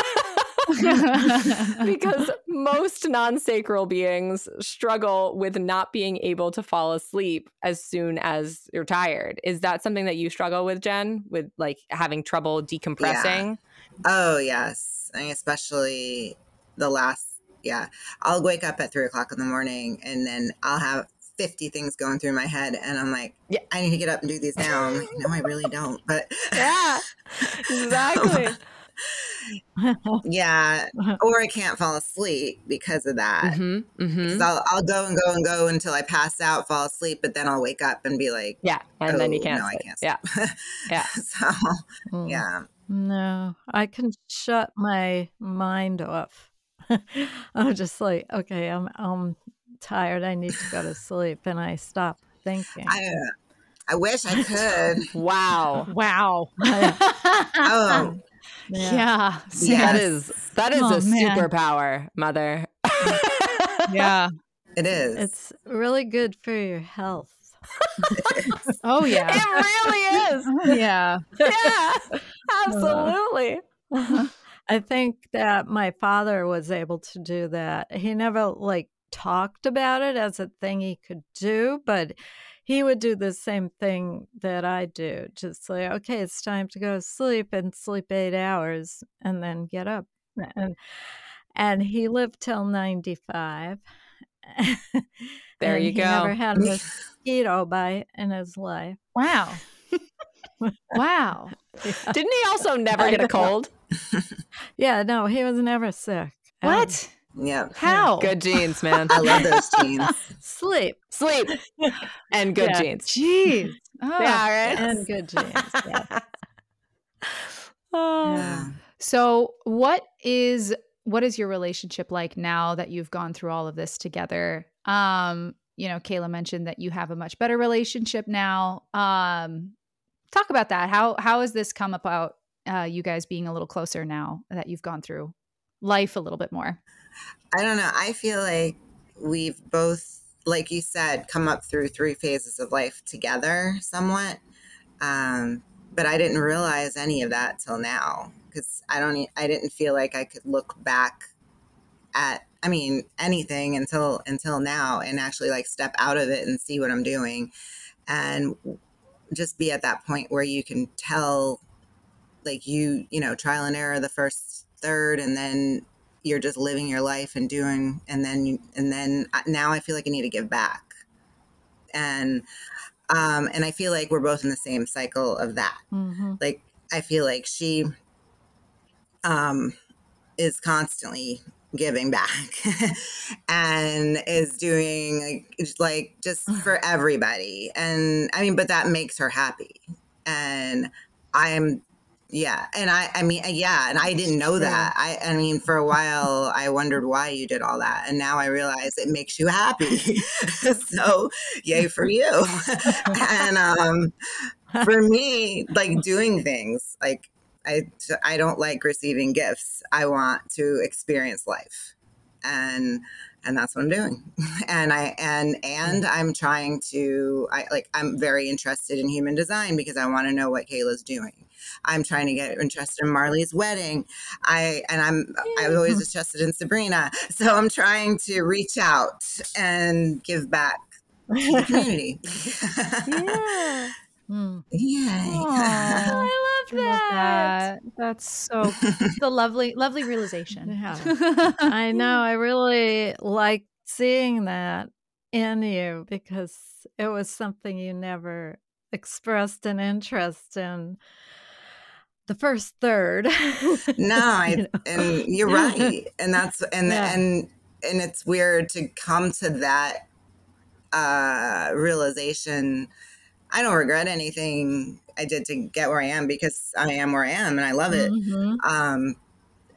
because most non sacral beings struggle with not being able to fall asleep as soon as you're tired. Is that something that you struggle with, Jen, with like having trouble decompressing? Yeah. Oh, yes. I mean, especially the last yeah. I'll wake up at three o'clock in the morning and then I'll have 50 things going through my head. And I'm like, yeah, I need to get up and do these now. I'm like, no, I really don't. But yeah, exactly. Yeah. Or I can't fall asleep because of that. Mm-hmm, mm-hmm. I'll, I'll go and go and go until I pass out, fall asleep, but then I'll wake up and be like, yeah. And oh, then you oh, can't. No, sleep. I can't. Sleep. Yeah. Yeah. so, mm. yeah. No, I can shut my mind off. I'm just like, okay, I'm I'm tired. I need to go to sleep, and I stop thinking. I, I wish I could. wow, wow. oh, yeah. yeah. Yes. That is that is oh, a man. superpower, mother. yeah. It is. It's really good for your health. oh yeah. It really is. yeah. Yeah. Absolutely. Uh-huh. I think that my father was able to do that. He never like talked about it as a thing he could do, but he would do the same thing that I do. Just like, okay, it's time to go to sleep and sleep eight hours and then get up. And and he lived till ninety five. there you he go. Never had a mosquito bite in his life. Wow. wow. Yeah. Didn't he also never get a cold? yeah, no, he was never sick. What? Yeah. How? Good jeans, man. I love those jeans. Sleep. Sleep. And good yeah. jeans. Jeez. Oh, yeah, right? And good jeans. Yeah. oh. Yeah. So what is what is your relationship like now that you've gone through all of this together? Um, you know, Kayla mentioned that you have a much better relationship now. Um, talk about that. How how has this come about uh, you guys being a little closer now that you've gone through life a little bit more? I don't know. I feel like we've both, like you said, come up through three phases of life together somewhat. Um, but I didn't realize any of that till now because I don't, I didn't feel like I could look back at, I mean, anything until, until now and actually like step out of it and see what I'm doing and just be at that point where you can tell like you you know trial and error the first third and then you're just living your life and doing and then you, and then now i feel like i need to give back. And um and i feel like we're both in the same cycle of that. Mm-hmm. like i feel like she um is constantly giving back and is doing like, like just for everybody. And i mean but that makes her happy. And i'm yeah. And I, I mean, yeah. And I didn't know that. I, I mean, for a while, I wondered why you did all that. And now I realize it makes you happy. so, yay for you. and um, for me, like doing things, like I, I don't like receiving gifts. I want to experience life. And, and that's what I'm doing. And I and and I'm trying to I like I'm very interested in human design because I want to know what Kayla's doing. I'm trying to get interested in Marley's wedding. I and I'm I was always interested in Sabrina. So I'm trying to reach out and give back to the community. yeah. Mm. Yay. Aw. I love I love that. That's so the lovely, lovely realization. Yeah. I know. I really like seeing that in you because it was something you never expressed an interest in the first third. no, I You know? and you're right. And that's and Yeah. and and it's weird to come to that uh realization. I don't regret anything I did to get where I am because I am where I am and I love it. Mhm. Um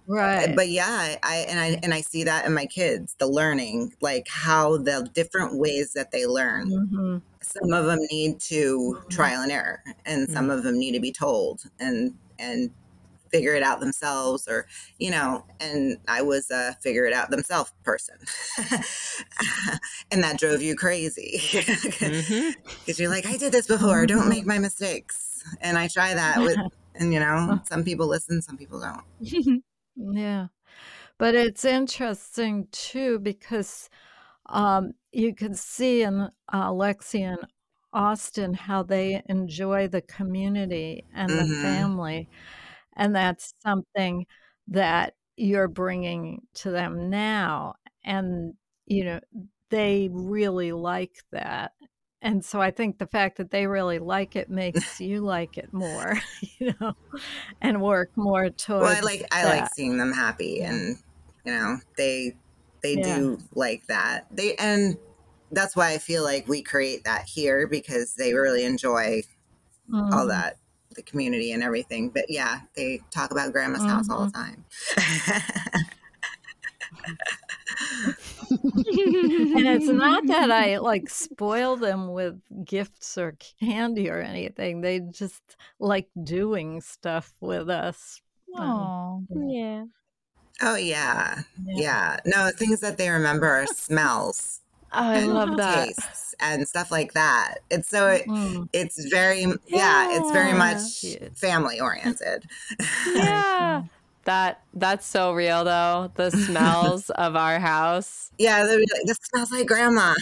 Right. but yeah I, and i and i see that in my kids the learning like how the different ways that they learn Mhm. some of them need to trial and error and some of them need to be told and and figure it out themselves or you know and i was a figure it out themselves person. And that drove you crazy. Because you're like i did this before. Don't make my mistakes. And i try that with and you know some people listen some people don't. Yeah. But it's interesting too because um, you can see in uh, Lexi and Austin how they enjoy the community and the Mhm. family. And that's something that you're bringing to them now. And, you know, they really like that. And so I think the fact that they really like it makes you like it more, you know, and work more towards well i like i like seeing them happy and you know they they Yeah. do like that they and that's why i feel like we create that here because they really enjoy all Mhm. that the community and everything but yeah they talk about grandma's house all the time and it's not that I like spoil them with gifts or candy or anything. They just like doing stuff with us. Um, Oh, Yeah. oh yeah yeah. yeah no things that they remember are smells Oh, I love that. tastes and stuff like that it's so Mm. it's very yeah it's very much family oriented Yeah. That that's so real though. The smells of our house. yeah like, this smells like grandma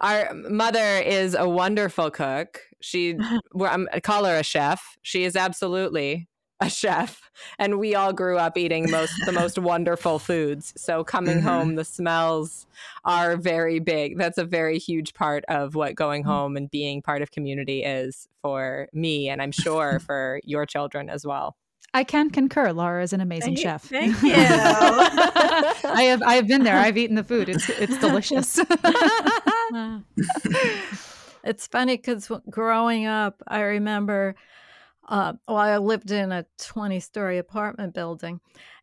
Our mother is a wonderful cook. She I call her a chef. She is absolutely a chef and we all grew up eating most the most wonderful foods. So coming Mhm. home the smells are very big. That's a very huge part of what going Mm. home and being part of community is for me and I'm sure for your children as well. I can concur. Laura is an amazing Thank- chef. thank you. I have I have been there. I've eaten the food. It's it's delicious. it's funny because growing up, I remember, uh, well, I lived in a 20 story apartment building,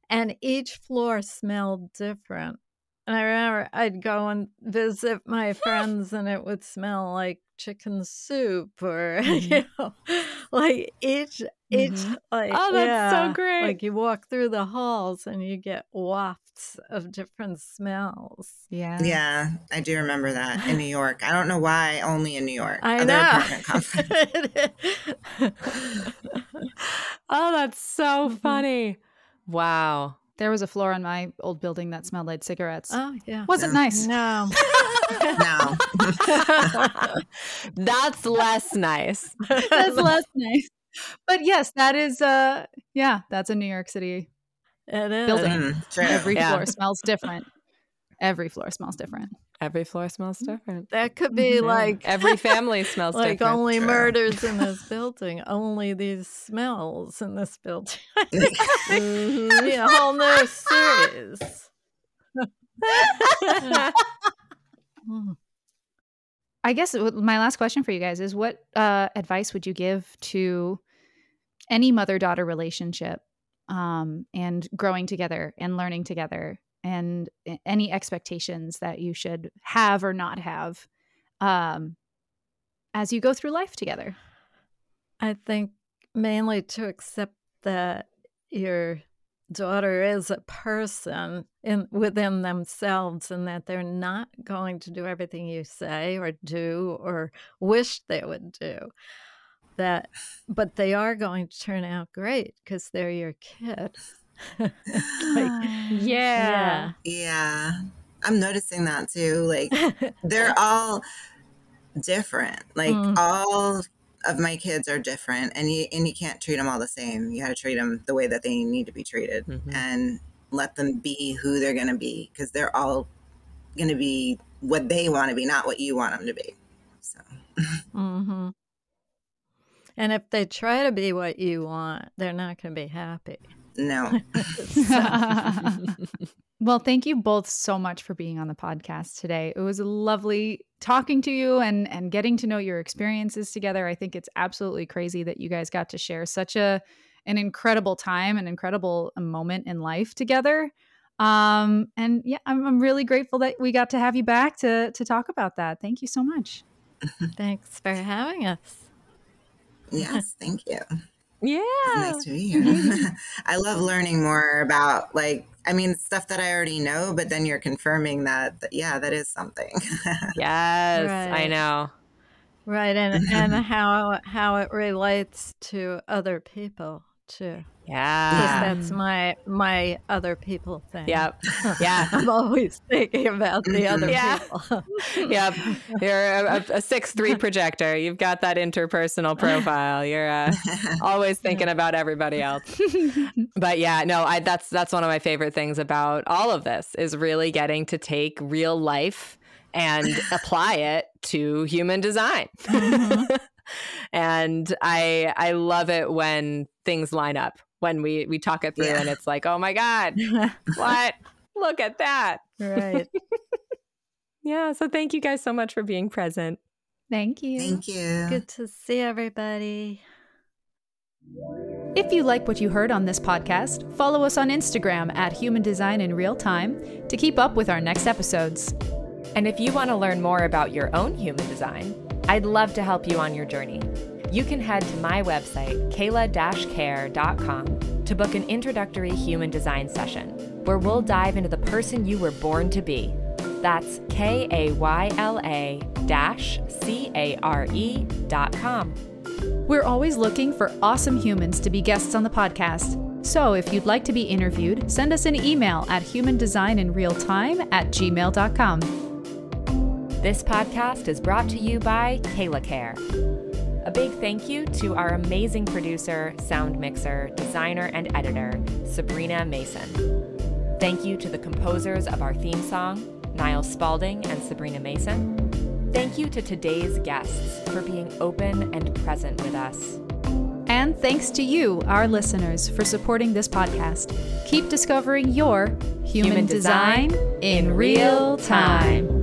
and each floor smelled different. And I remember I'd go and visit my friends, and it would smell like chicken soup, or you know, like each each Mhm. like Oh, that's so great. Like you walk through the halls and you get wafts of different smells. yeah. Yeah, I do remember that in New York. I don't know why only in New York. I Other know. oh, that's so Mhm. funny. Wow. There was a floor in my old building that smelled like cigarettes. oh yeah. Wasn't Yeah. nice. No. no. That's less nice. That's less nice. But yes, that is uh yeah, that's a New York City. It is. Building. Mm. Every Yeah. floor smells different. Every floor smells different. Every floor smells different. That could be Yeah. like Every family smells like different. only True. murders in this building, only these smells in this building. Mhm. Be a whole new series. Mm. I guess my last question for you guys is what uh, advice would you give to any mother daughter relationship um, and growing together and learning together and any expectations that you should have or not have um, as you go through life together? I think mainly to accept that your daughter is a person in within themselves and that they're not going to do everything you say or do or wish they would do that but they are going to turn out great because they're your kid like, yeah. Yeah. I'm noticing that too. Like they're all different. Like Mm. all of my kids are different and you and you can't treat them all the same you got to treat them the way that they need to be treated mm-hmm. and let them be who they're going to be because they're all going to be what they want to be not what you want them to be so mm-hmm. and if they try to be what you want they're not going to be happy no Well, thank you both so much for being on the podcast today. It was lovely talking to you and and getting to know your experiences together. I think it's absolutely crazy that you guys got to share such a an incredible time, an incredible moment in life together. Um, and yeah, I'm, I'm really grateful that we got to have you back to to talk about that. Thank you so much. Thanks for having us. Yes, thank you. Yeah. It's nice to be here. I love learning more about like I mean stuff that I already know, but then you're confirming that, that yeah, that is something. yes, right. I know. Right, and and how how it relates to other people too. Yeah. That's my my other people thing. Yep. Yeah. I'm always thinking about the other yeah. people. yep. You're a, a, six three projector. You've got that interpersonal profile. You're uh, always thinking about everybody else. but yeah, no, I that's that's one of my favorite things about all of this is really getting to take real life and apply it to human design. Mm-hmm. and I I love it when things line up when we we talk it through yeah. and it's like, oh my God, what? Look at that. Right. yeah. So thank you guys so much for being present. Thank you. Thank you. Good to see everybody. If you like what you heard on this podcast, follow us on Instagram at Human Design in Real Time to keep up with our next episodes. And if you want to learn more about your own human design, I'd love to help you on your journey you can head to my website, kaylacare.com, to book an introductory human design session where we'll dive into the person you were born to be. That's K A Y L A C A R E dot com. We're always looking for awesome humans to be guests on the podcast. So if you'd like to be interviewed, send us an email at humandesigninrealtime at gmail.com. This podcast is brought to you by Kayla Care. A big thank you to our amazing producer, sound mixer, designer, and editor, Sabrina Mason. Thank you to the composers of our theme song, Niall Spalding and Sabrina Mason. Thank you to today's guests for being open and present with us. And thanks to you, our listeners, for supporting this podcast. Keep discovering your human, human design, design in real time.